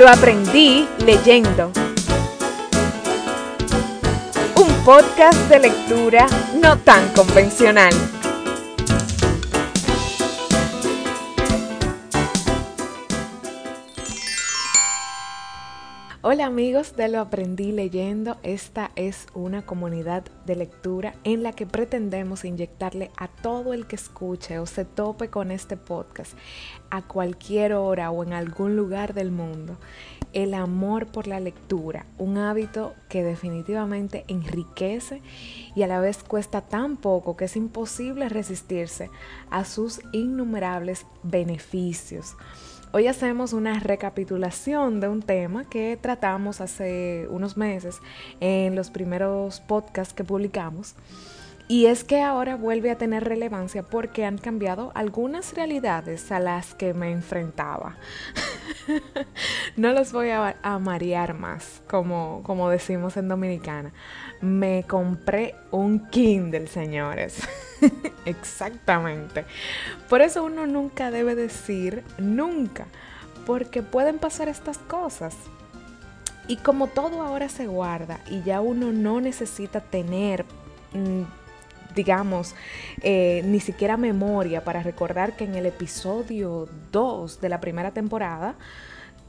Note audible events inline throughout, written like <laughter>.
Lo aprendí leyendo. Un podcast de lectura no tan convencional. Hola amigos de Lo Aprendí Leyendo, esta es una comunidad de lectura en la que pretendemos inyectarle a todo el que escuche o se tope con este podcast a cualquier hora o en algún lugar del mundo el amor por la lectura, un hábito que definitivamente enriquece y a la vez cuesta tan poco que es imposible resistirse a sus innumerables beneficios. Hoy hacemos una recapitulación de un tema que tratamos hace unos meses en los primeros podcasts que publicamos. Y es que ahora vuelve a tener relevancia porque han cambiado algunas realidades a las que me enfrentaba. <laughs> no los voy a, marear más, como, como decimos en Dominicana. Me compré un Kindle, señores. <laughs> Exactamente. Por eso uno nunca debe decir nunca, porque pueden pasar estas cosas. Y como todo ahora se guarda y ya uno no necesita tener, mm, digamos, eh, ni siquiera memoria para recordar que en el episodio 2 de la primera temporada,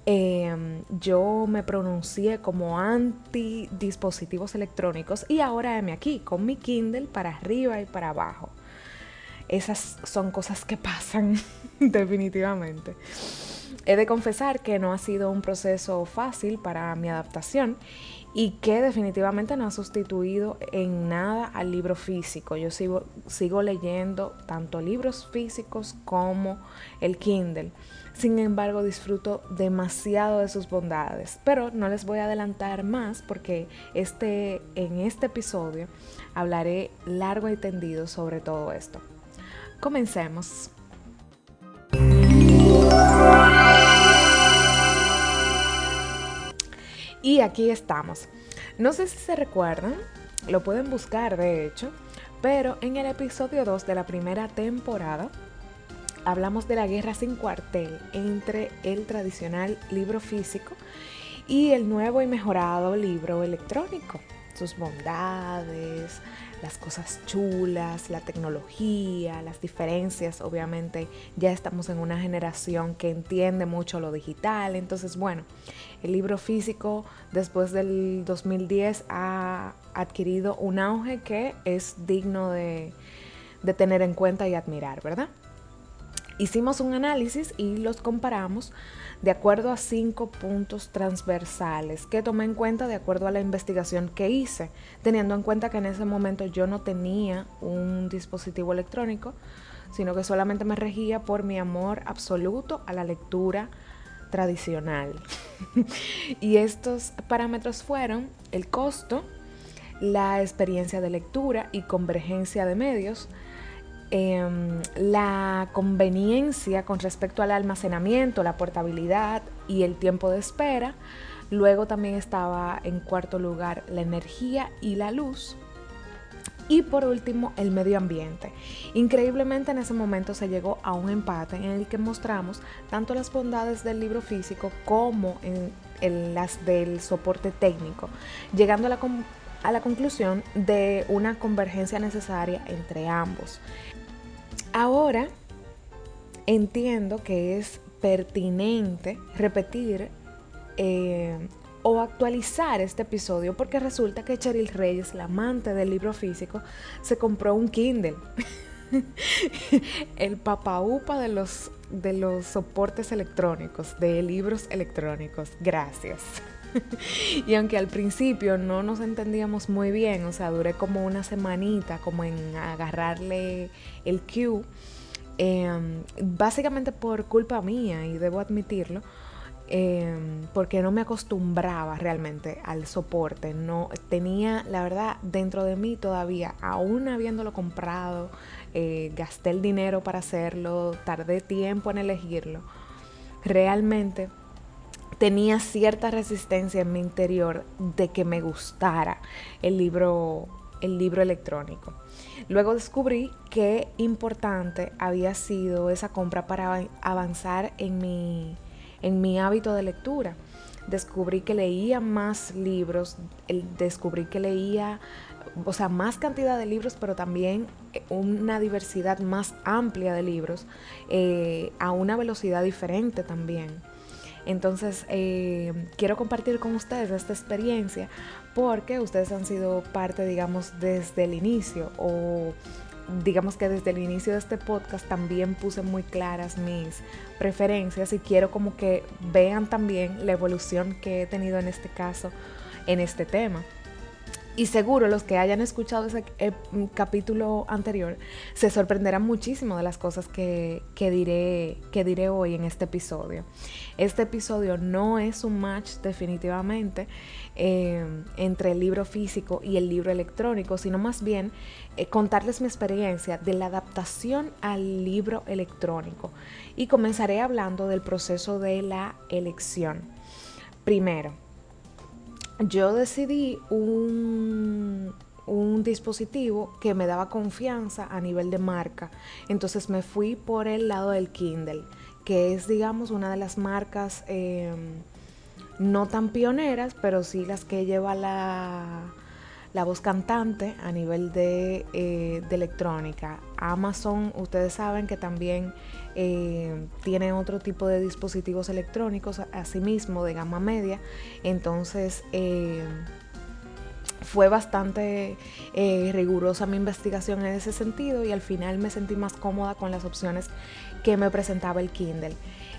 Em, yo me pronuncié como anti dispositivos electrónicos y ahora heme aquí con mi Kindle para arriba y para abajo. Esas son cosas que pasan <laughs> definitivamente. He de confesar que no ha sido un proceso fácil para mi adaptación y que definitivamente no ha sustituido en nada al libro físico. Yo sigo, sigo leyendo tanto libros físicos como el Kindle. Sin embargo, disfruto demasiado de sus bondades, pero no les voy a adelantar más porque este, en este episodio hablaré largo y tendido sobre todo esto. Comencemos. Y aquí estamos. No sé si se recuerdan, lo pueden buscar de hecho, pero en el episodio 2 de la primera temporada hablamos de la guerra sin cuartel entre el tradicional libro físico y el nuevo y mejorado libro electrónico. Sus bondades, las cosas chulas, la tecnología, las diferencias. Obviamente ya estamos en una generación que entiende mucho lo digital. Entonces, bueno, el libro físico después del 2010 ha adquirido un auge que es digno de, de tener en cuenta y admirar, ¿verdad? Hicimos un análisis y los comparamos de acuerdo a cinco puntos transversales que tomé en cuenta de acuerdo a la investigación que hice, teniendo en cuenta que en ese momento yo no tenía un dispositivo electrónico, sino que solamente me regía por mi amor absoluto a la lectura tradicional. <laughs> y estos parámetros fueron el costo, la experiencia de lectura y convergencia de medios, Em, la conveniencia con respecto al almacenamiento, la portabilidad y el tiempo de espera. Luego también estaba en cuarto lugar la energía y la luz. Y por último, el medio ambiente. Increíblemente en ese momento se llegó a un empate en el que mostramos tanto las bondades del libro físico como en, las del soporte técnico, llegando a la conclusión de una convergencia necesaria entre ambos. Ahora entiendo que es pertinente repetir eh, o actualizar este episodio porque resulta que Cheryl Reyes, la amante del libro físico, se compró un Kindle. <laughs> el papaupa de los, de los soportes electrónicos, de libros electrónicos. Gracias. <laughs> y aunque al principio no nos entendíamos muy bien, o sea, duré como una semanita como en agarrarle el cue, em, básicamente por culpa mía, y debo admitirlo, em, porque no me acostumbraba realmente al soporte. No tenía, la verdad, dentro de mí todavía, aún habiéndolo comprado, eh, gasté el dinero para hacerlo, tardé tiempo en elegirlo. Realmente tenía cierta resistencia en mi interior de que me gustara el libro, el libro electrónico. Luego descubrí qué importante había sido esa compra para avanzar en mi, en mi hábito de lectura. Descubrí que leía más libros, descubrí que leía, o sea, más cantidad de libros, pero también eh, una diversidad más amplia de libros, eh, a una velocidad diferente también. Entonces, eh, quiero compartir con ustedes esta experiencia porque ustedes han sido parte, digamos, desde el inicio o digamos que desde el inicio de este podcast también puse muy claras mis preferencias y quiero como que vean también la evolución que he tenido en este caso, en este tema. Y seguro los que hayan escuchado ese eh, capítulo anterior se sorprenderán muchísimo de las cosas que, diré, que diré hoy en este episodio. Este episodio no es un match definitivamente eh, entre el libro físico y el libro electrónico, sino más bien eh, contarles mi experiencia de la adaptación al libro electrónico. Y comenzaré hablando del proceso de la elección. Primero, yo decidí un, dispositivo que me daba confianza a nivel de marca. Entonces me fui por el lado del Kindle, que es, digamos, una de las marcas em, no tan pioneras, pero sí las que lleva la, la voz cantante a nivel de, eh, de electrónica. Amazon, ustedes saben que también eh, tiene otro tipo de dispositivos electrónicos, asimismo de gama media. Entonces, eh, fue bastante rigurosa mi investigación en ese sentido y al final me sentí más cómoda con las opciones que me presentaba el Kindle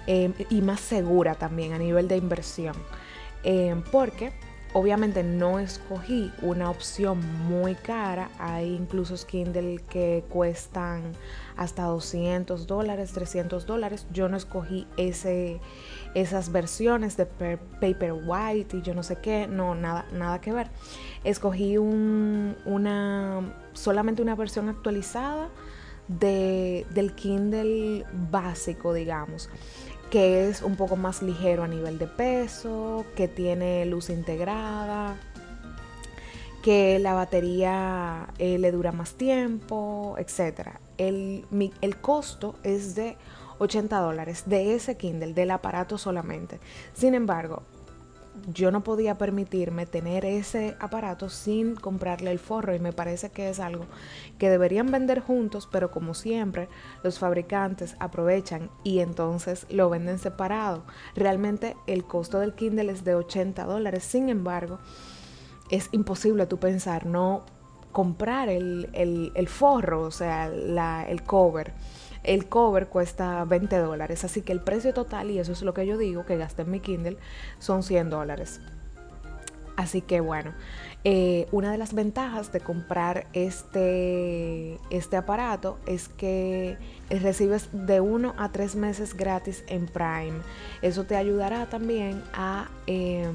y más segura también a nivel de inversión. porque Obviamente no escogí una opción muy cara, hay incluso Kindle que cuestan hasta 200 dólares, 300 dólares. Yo no escogí ese, esas versiones de paper white y yo no sé qué, no, nada, nada que ver. Escogí una, solamente una versión actualizada de, del Kindle básico, digamos que es un poco más ligero a nivel de peso, que tiene luz integrada, que la batería eh, le dura más tiempo, etc. El, el costo es de 80 dólares de ese Kindle, del aparato solamente. Sin embargo, yo no podía permitirme tener ese aparato sin comprarle el forro y me parece que es algo que deberían vender juntos, pero como siempre los fabricantes aprovechan y entonces lo venden separado. Realmente el costo del Kindle es de 80 dólares, sin embargo es imposible tú pensar no comprar el, forro, o sea, el cover el cover cuesta 20 dólares, así que el precio total, y eso es lo que yo digo, que gasté en mi Kindle, son 100 dólares. Así que bueno, eh, una de las ventajas de comprar este, este aparato es que recibes de uno a tres meses gratis en Prime. Eso te ayudará también a em,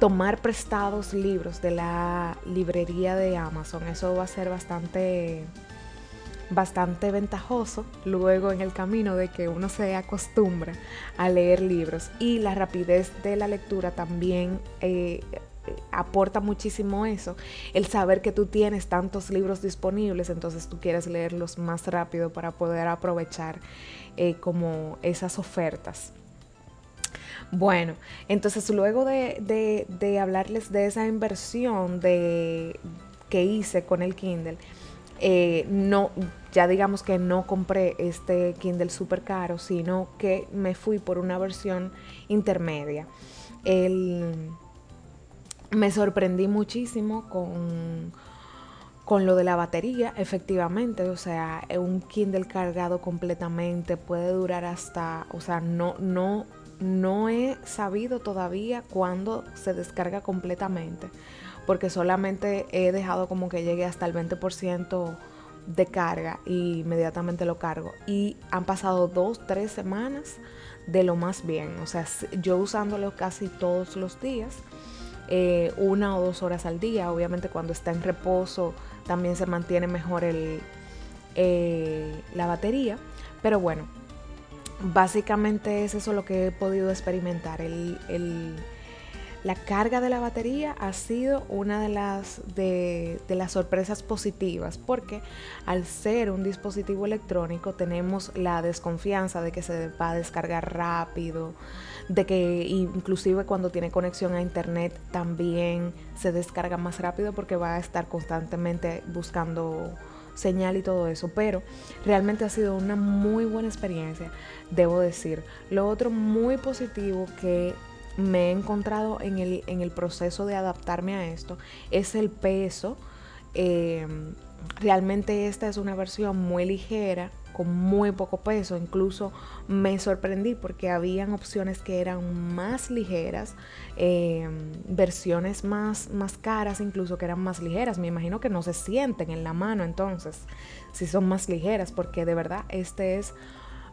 tomar prestados libros de la librería de Amazon. Eso va a ser bastante bastante ventajoso luego en el camino de que uno se acostumbra a leer libros y la rapidez de la lectura también eh, aporta muchísimo eso, el saber que tú tienes tantos libros disponibles, entonces tú quieres leerlos más rápido para poder aprovechar eh, como esas ofertas. Bueno, entonces luego de, de hablarles de esa inversión de, que hice con el Kindle, eh, no, ya digamos que no compré este Kindle super caro, sino que me fui por una versión intermedia. me sorprendí muchísimo con, con lo de la batería, efectivamente, o sea, un Kindle cargado completamente puede durar hasta, o sea, no, no, no he sabido todavía cuándo se descarga completamente porque solamente he dejado como que llegue hasta el 20% de carga y inmediatamente lo cargo. Y han pasado dos, tres semanas de lo más bien. O sea, yo usándolo casi todos los días, eh, una o dos horas al día. Obviamente cuando está en reposo también se mantiene mejor el, eh, la batería. Pero bueno, básicamente es eso lo que he podido experimentar. el La carga de la batería ha sido una de las, de, las sorpresas positivas porque al ser un dispositivo electrónico tenemos la desconfianza de que se va a descargar rápido, de que inclusive cuando tiene conexión a internet también se descarga más rápido porque va a estar constantemente buscando señal y todo eso, pero realmente ha sido una muy buena experiencia, debo decir. Lo otro muy positivo que me he encontrado en el, en el proceso de adaptarme a esto es el peso. Em, realmente esta es una versión muy ligera, con muy poco peso. Incluso me sorprendí porque habían opciones que eran más ligeras, em, versiones más, más caras incluso que eran más ligeras. Me imagino que no se sienten en la mano entonces, si son más ligeras, porque de verdad este es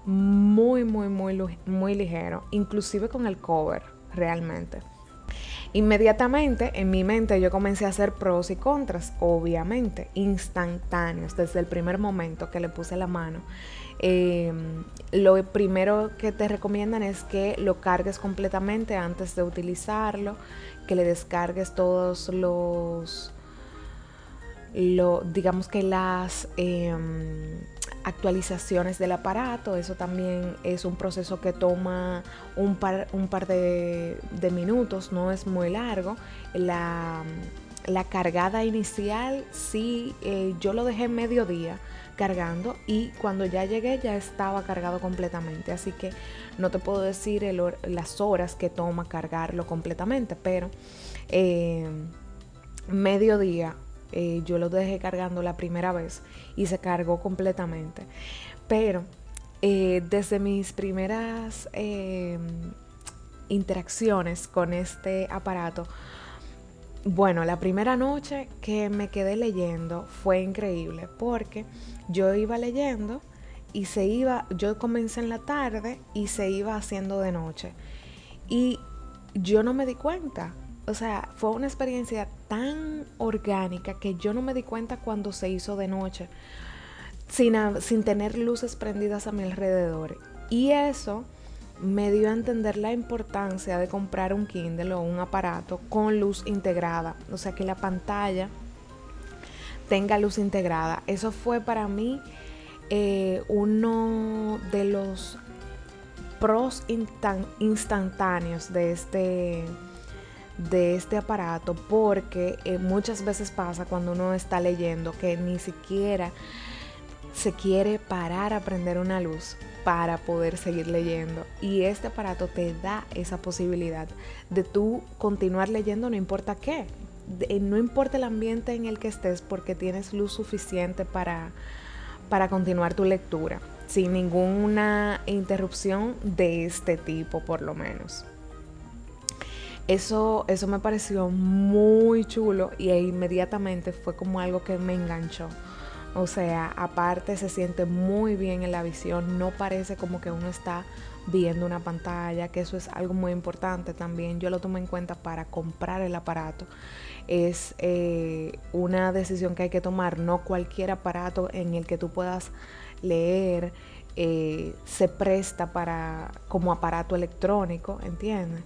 muy, muy, muy, muy ligero, inclusive con el cover realmente. Inmediatamente en mi mente yo comencé a hacer pros y contras, obviamente, instantáneos, desde el primer momento que le puse la mano. Em, lo primero que te recomiendan es que lo cargues completamente antes de utilizarlo, que le descargues todos los, lo, digamos que las... Em, actualizaciones del aparato. Eso también es un proceso que toma un par, un par de, minutos, no es muy largo. La, cargada inicial, sí, eh, yo lo dejé mediodía cargando y cuando ya llegué ya estaba cargado completamente. Así que no te puedo decir las horas que toma cargarlo completamente, pero eh, mediodía eh, yo lo dejé cargando la primera vez y se cargó completamente. Pero eh, desde mis primeras em, interacciones con este aparato, bueno, la primera noche que me quedé leyendo fue increíble porque yo iba leyendo y se iba, yo comencé en la tarde y se iba haciendo de noche. Y yo no me di cuenta o sea, fue una experiencia tan orgánica que yo no me di cuenta cuando se hizo de noche, sin, sin tener luces prendidas a mi alrededor. Y eso me dio a entender la importancia de comprar un Kindle o un aparato con luz integrada. O sea, que la pantalla tenga luz integrada. Eso fue para mí eh, uno de los pros instantáneos de este de este aparato porque eh, muchas veces pasa cuando uno está leyendo que ni siquiera se quiere parar a prender una luz para poder seguir leyendo. Y este aparato te da esa posibilidad de tú continuar leyendo no importa qué. No importa el ambiente en el que estés porque tienes luz suficiente para para continuar tu lectura sin ninguna interrupción de este tipo por lo menos eso, eso me pareció muy chulo y inmediatamente fue como algo que me enganchó. O sea, aparte se siente muy bien en la visión, no parece como que uno está viendo una pantalla, que eso es algo muy importante también. Yo lo tomo en cuenta para comprar el aparato. Es eh, una decisión que hay que tomar, no cualquier aparato en el que tú puedas leer eh, se presta para como aparato electrónico, ¿entiendes?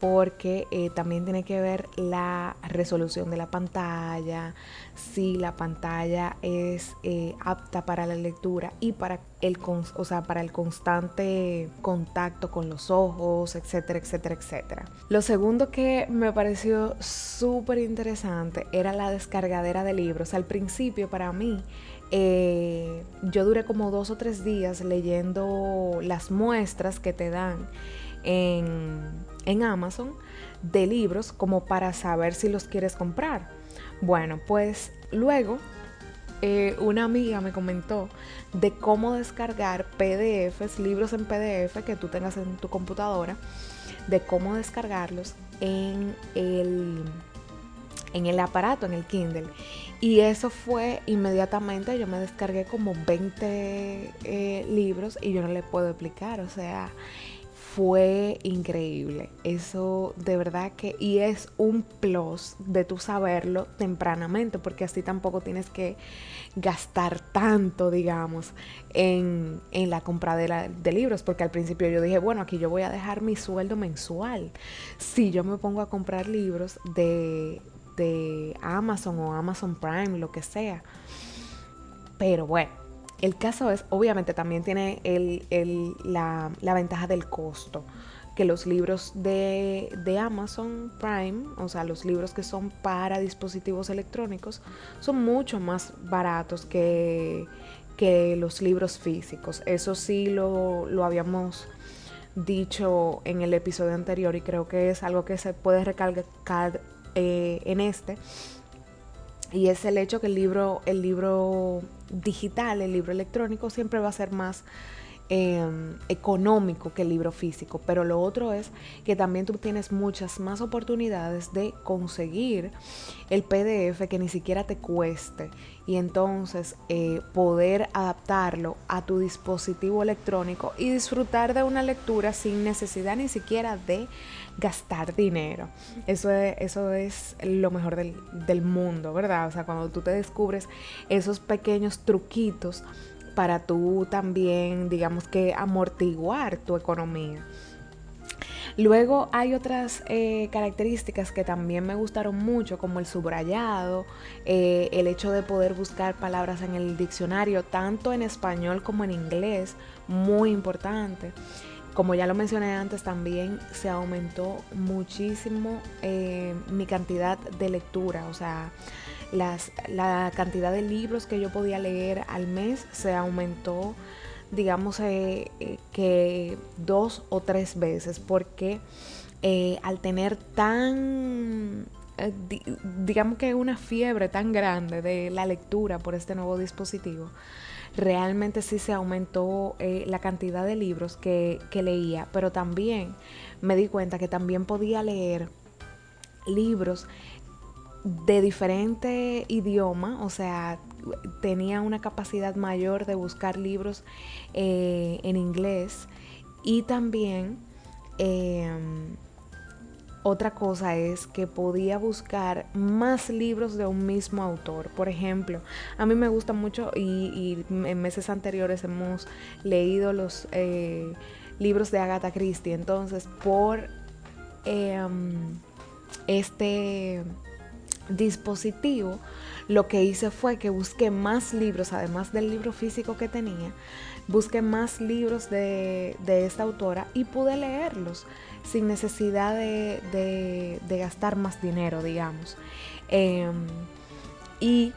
Porque eh, también tiene que ver la resolución de la pantalla, si la pantalla es eh, apta para la lectura y para el, o sea, para el constante contacto con los ojos, etcétera, etcétera, etcétera. Lo segundo que me pareció súper interesante era la descargadera de libros. Al principio para mí eh, yo duré como dos o tres días leyendo las muestras que te dan en en Amazon de libros como para saber si los quieres comprar. Bueno, pues luego eh, una amiga me comentó de cómo descargar PDFs, libros en PDF que tú tengas en tu computadora, de cómo descargarlos en el, en el aparato, en el Kindle. Y eso fue inmediatamente, yo me descargué como 20 eh, libros y yo no le puedo explicar, o sea, fue increíble. Eso de verdad que, y es un plus de tu saberlo tempranamente, porque así tampoco tienes que gastar tanto, digamos, en, la compra de, de, libros, porque al principio yo dije, bueno, aquí yo voy a dejar mi sueldo mensual. Si yo me pongo a comprar libros de, de Amazon o Amazon Prime, lo que sea. Pero bueno, el caso es, obviamente también tiene la, ventaja del costo, que los libros de, Amazon Prime, o sea, los libros que son para dispositivos electrónicos, son mucho más baratos que, que los libros físicos. Eso sí lo, lo habíamos dicho en el episodio anterior y creo que es algo que se puede recalcar eh, en este y es el hecho que el libro, el libro digital, el libro electrónico siempre va a ser más Em, económico que el libro físico, pero lo otro es que también tú tienes muchas más oportunidades de conseguir el PDF que ni siquiera te cueste y entonces eh, poder adaptarlo a tu dispositivo electrónico y disfrutar de una lectura sin necesidad ni siquiera de gastar dinero. Eso es, eso es lo mejor del, del mundo, ¿verdad? O sea, cuando tú te descubres esos pequeños truquitos para tú también, digamos que, amortiguar tu economía. Luego hay otras eh, características que también me gustaron mucho, como el subrayado, eh, el hecho de poder buscar palabras en el diccionario, tanto en español como en inglés, muy importante. Como ya lo mencioné antes, también se aumentó muchísimo eh, mi cantidad de lectura, o sea, la cantidad de libros que yo podía leer al mes se aumentó, digamos, eh, eh, que dos o tres veces, porque eh, al tener tan, digamos que una fiebre tan grande de la lectura por este nuevo dispositivo, realmente sí se aumentó la cantidad de libros que, que, leía, pero también me di cuenta que también podía leer libros de diferente idioma, o sea, tenía una capacidad mayor de buscar libros eh, en inglés y también em, otra cosa es que podía buscar más libros de un mismo autor. Por ejemplo, a mí me gusta mucho y, en meses anteriores hemos leído los eh, libros de Agatha Christie. Entonces, por em, este dispositivo, lo que hice fue que busqué más libros, además del libro físico que tenía, busqué más libros de, esta autora y pude leerlos sin necesidad de, gastar más dinero, digamos. Em, y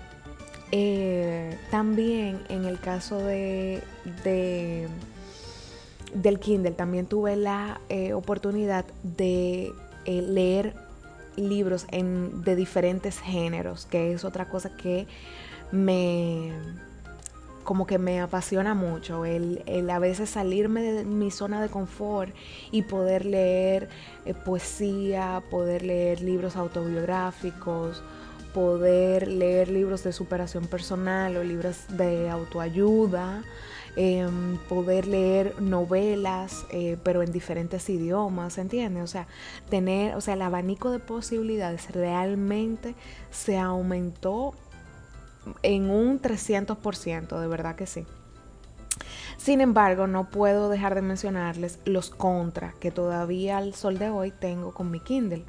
eh, también en el caso de, del Kindle, también tuve la eh, oportunidad de eh, leer libros en, de diferentes géneros, que es otra cosa que me como que me apasiona mucho el, a veces salirme de mi zona de confort y poder leer eh, poesía, poder leer libros autobiográficos, poder leer libros de superación personal o libros de autoayuda, Em, poder leer novelas, eh, pero en diferentes idiomas, ¿entiendes? O sea, tener, o sea, el abanico de posibilidades realmente se aumentó en un 300%, de verdad que sí. Sin embargo, no puedo dejar de mencionarles los contras que todavía al sol de hoy tengo con mi Kindle.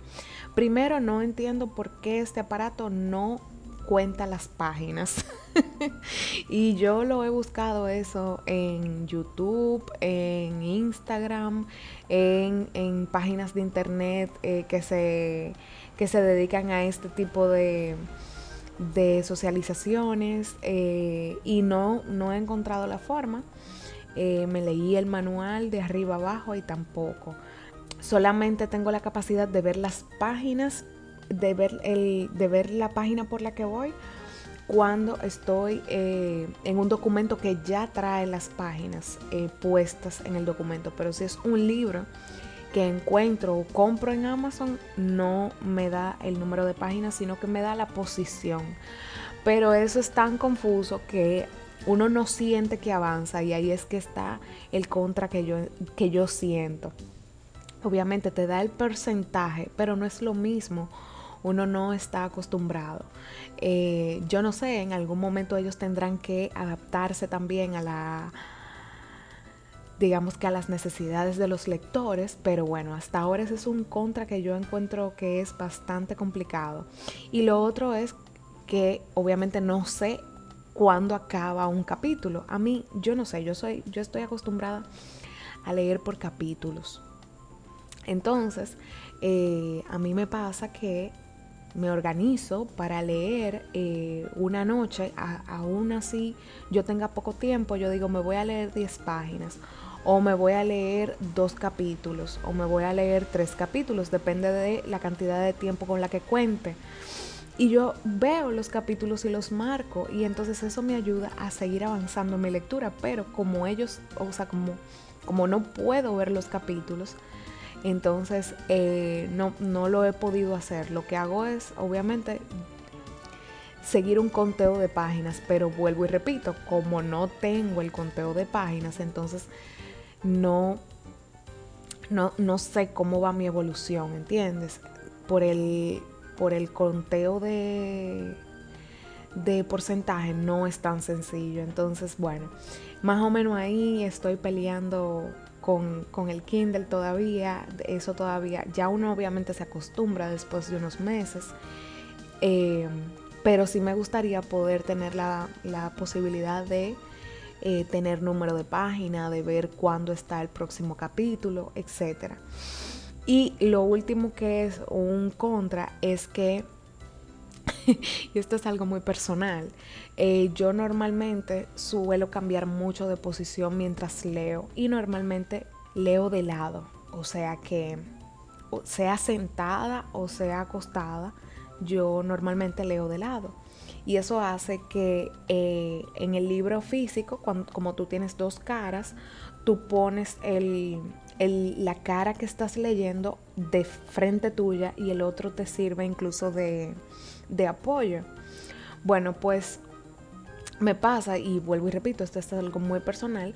Primero, no entiendo por qué este aparato no cuenta las páginas. <laughs> y yo lo he buscado eso en YouTube, en Instagram, en, páginas de internet eh, que, se, que se dedican a este tipo de, de socializaciones eh, y no, no he encontrado la forma. Eh, me leí el manual de arriba abajo y tampoco. Solamente tengo la capacidad de ver las páginas, de ver, el, de ver la página por la que voy cuando estoy eh, en un documento que ya trae las páginas eh, puestas en el documento. Pero si es un libro que encuentro o compro en Amazon, no me da el número de páginas, sino que me da la posición. Pero eso es tan confuso que uno no siente que avanza y ahí es que está el contra que yo, que yo siento. Obviamente te da el porcentaje, pero no es lo mismo. Uno no está acostumbrado. Eh, yo no sé, en algún momento ellos tendrán que adaptarse también a la, digamos que a las necesidades de los lectores, pero bueno, hasta ahora ese es un contra que yo encuentro que es bastante complicado. Y lo otro es que obviamente no sé cuándo acaba un capítulo. A mí, yo no sé, yo soy, yo estoy acostumbrada a leer por capítulos. Entonces, eh, a mí me pasa que me organizo para leer eh, una noche, aún así yo tenga poco tiempo, yo digo, me voy a leer 10 páginas, o me voy a leer dos capítulos, o me voy a leer tres capítulos, depende de la cantidad de tiempo con la que cuente. Y yo veo los capítulos y los marco y entonces eso me ayuda a seguir avanzando en mi lectura, pero como ellos, o sea, como, como no puedo ver los capítulos, entonces eh, no, no lo he podido hacer. Lo que hago es, obviamente, seguir un conteo de páginas, pero vuelvo y repito, como no tengo el conteo de páginas, entonces no, no, no sé cómo va mi evolución, ¿entiendes? Por el, por el conteo de, de porcentaje no es tan sencillo. Entonces, bueno, más o menos ahí estoy peleando con, el Kindle todavía. Eso todavía, ya uno obviamente se acostumbra después de unos meses. Eh, pero sí me gustaría poder tener la, posibilidad de eh, tener número de página, de ver cuándo está el próximo capítulo, etcétera. Y lo último que es un contra es que, <laughs> y esto es algo muy personal, eh, yo normalmente suelo cambiar mucho de posición mientras leo y normalmente leo de lado, o sea que sea sentada o sea acostada, yo normalmente leo de lado. Y eso hace que eh, en el libro físico, como tú tienes dos caras, tú pones el, la cara que estás leyendo de frente tuya y el otro te sirve incluso de, de apoyo. Bueno, pues me pasa, y vuelvo y repito, esto es algo muy personal,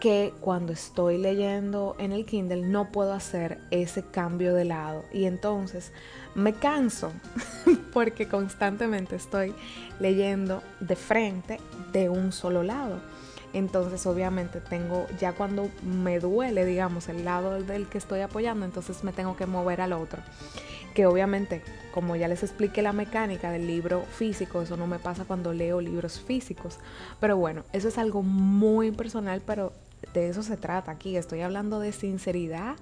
que cuando estoy leyendo en el Kindle no puedo hacer ese cambio de lado. Y entonces me canso <laughs> porque constantemente estoy leyendo de frente de un solo lado. Entonces obviamente tengo, ya cuando me duele, digamos, el lado del que estoy apoyando, entonces me tengo que mover al otro. Que obviamente, como ya les expliqué la mecánica del libro físico, eso no me pasa cuando leo libros físicos. Pero bueno, eso es algo muy personal, pero de eso se trata aquí. Estoy hablando de sinceridad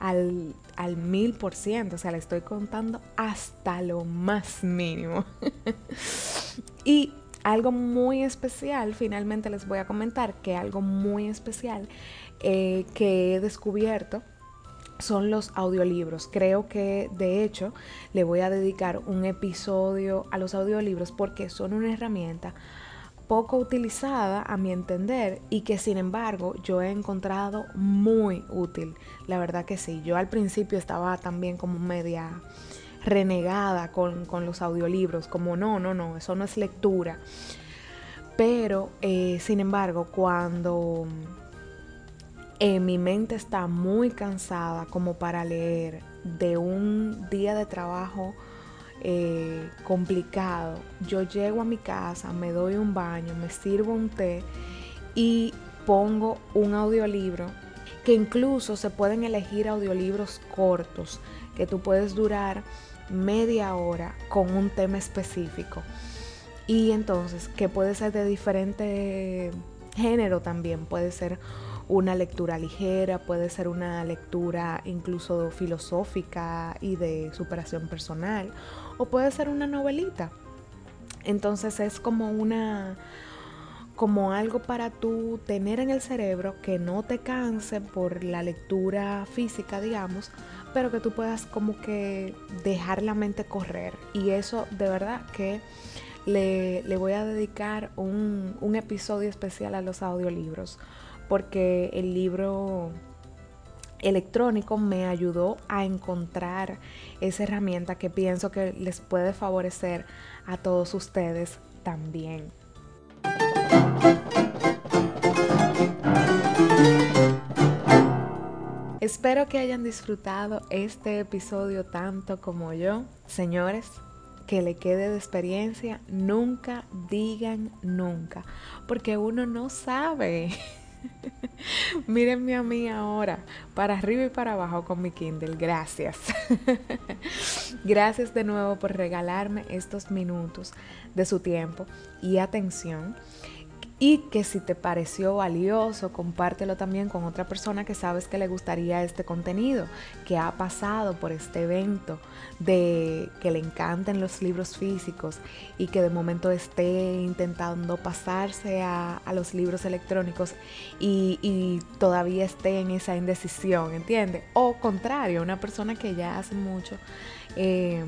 al, mil por ciento. O sea, le estoy contando hasta lo más mínimo. <laughs> y algo muy especial, finalmente les voy a comentar que algo muy especial eh, que he descubierto son los audiolibros. Creo que de hecho le voy a dedicar un episodio a los audiolibros porque son una herramienta poco utilizada a mi entender y que sin embargo yo he encontrado muy útil. La verdad que sí, yo al principio estaba también como media renegada con, los audiolibros, como no, no, no, eso no es lectura. Pero, eh, sin embargo, cuando eh, mi mente está muy cansada como para leer de un día de trabajo eh, complicado, yo llego a mi casa, me doy un baño, me sirvo un té y pongo un audiolibro que incluso se pueden elegir audiolibros cortos que tú puedes durar media hora con un tema específico. Y entonces, que puede ser de diferente género también, puede ser una lectura ligera, puede ser una lectura incluso filosófica y de superación personal, o puede ser una novelita. Entonces es como una como algo para tú tener en el cerebro que no te canse por la lectura física, digamos, pero que tú puedas como que dejar la mente correr. Y eso de verdad que le, voy a dedicar un, un episodio especial a los audiolibros, porque el libro electrónico me ayudó a encontrar esa herramienta que pienso que les puede favorecer a todos ustedes también. Espero que hayan disfrutado este episodio tanto como yo. Señores, que le quede de experiencia, nunca digan nunca, porque uno no sabe. Mírenme a mí ahora, para arriba y para abajo con mi Kindle. Gracias. <laughs> Gracias de nuevo por regalarme estos minutos de su tiempo y atención y que si te pareció valioso, compártelo también con otra persona que sabes que le gustaría este contenido, que ha pasado por este evento, de que le encanten los libros físicos y que de momento esté intentando pasarse a, los libros electrónicos y, todavía esté en esa indecisión, ¿entiendes? O contrario, una persona que ya hace mucho... Eh,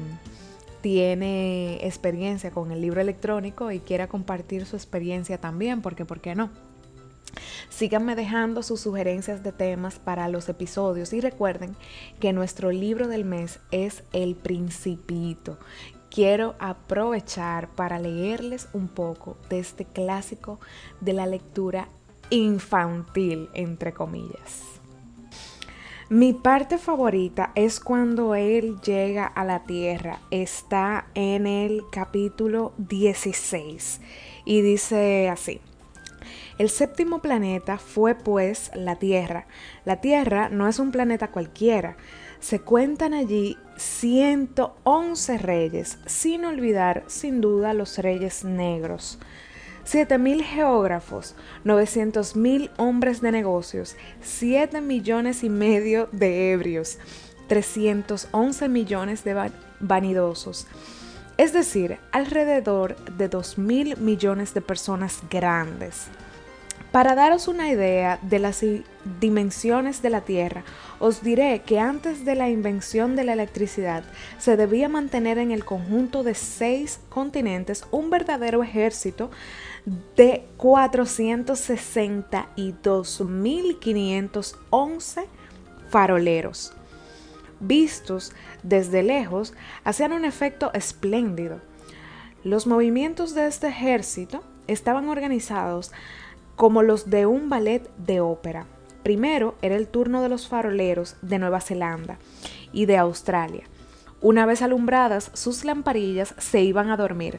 tiene experiencia con el libro electrónico y quiera compartir su experiencia también, porque ¿por qué no? Síganme dejando sus sugerencias de temas para los episodios y recuerden que nuestro libro del mes es El Principito. Quiero aprovechar para leerles un poco de este clásico de la lectura infantil, entre comillas. Mi parte favorita es cuando él llega a la Tierra. Está en el capítulo 16 y dice así. El séptimo planeta fue pues la Tierra. La Tierra no es un planeta cualquiera. Se cuentan allí 111 reyes, sin olvidar sin duda los reyes negros. 7.000 geógrafos, 900.000 hombres de negocios, 7 millones y medio de ebrios, 311 millones de vanidosos, es decir, alrededor de 2.000 millones de personas grandes. Para daros una idea de las dimensiones de la Tierra, os diré que antes de la invención de la electricidad se debía mantener en el conjunto de seis continentes un verdadero ejército de 462.511 faroleros. Vistos desde lejos, hacían un efecto espléndido. Los movimientos de este ejército estaban organizados como los de un ballet de ópera. Primero era el turno de los faroleros de Nueva Zelanda y de Australia. Una vez alumbradas sus lamparillas, se iban a dormir.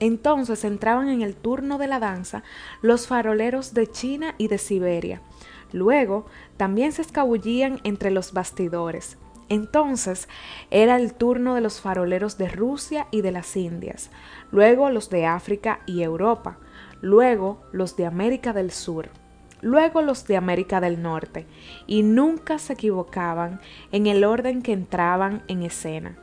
Entonces entraban en el turno de la danza los faroleros de China y de Siberia. Luego también se escabullían entre los bastidores. Entonces era el turno de los faroleros de Rusia y de las Indias, luego los de África y Europa, luego los de América del Sur, luego los de América del Norte, y nunca se equivocaban en el orden que entraban en escena.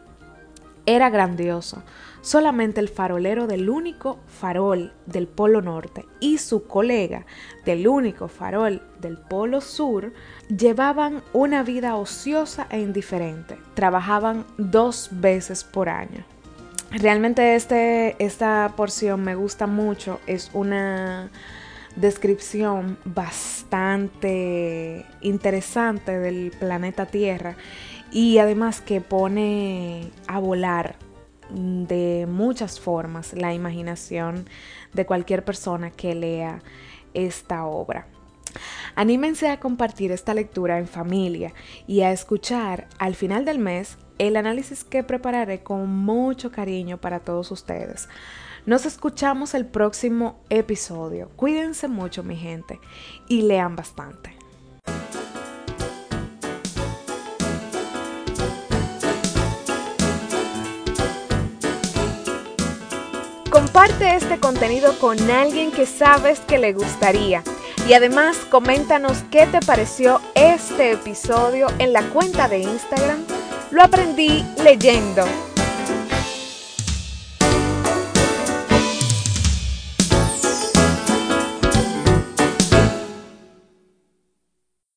Era grandioso. Solamente el farolero del único farol del Polo Norte y su colega del único farol del Polo Sur llevaban una vida ociosa e indiferente. Trabajaban dos veces por año. Realmente este, esta porción me gusta mucho. Es una descripción bastante interesante del planeta Tierra y además que pone a volar de muchas formas la imaginación de cualquier persona que lea esta obra. Anímense a compartir esta lectura en familia y a escuchar al final del mes el análisis que prepararé con mucho cariño para todos ustedes. Nos escuchamos el próximo episodio. Cuídense mucho mi gente y lean bastante. Comparte este contenido con alguien que sabes que le gustaría. Y además coméntanos qué te pareció este episodio en la cuenta de Instagram. Lo aprendí leyendo.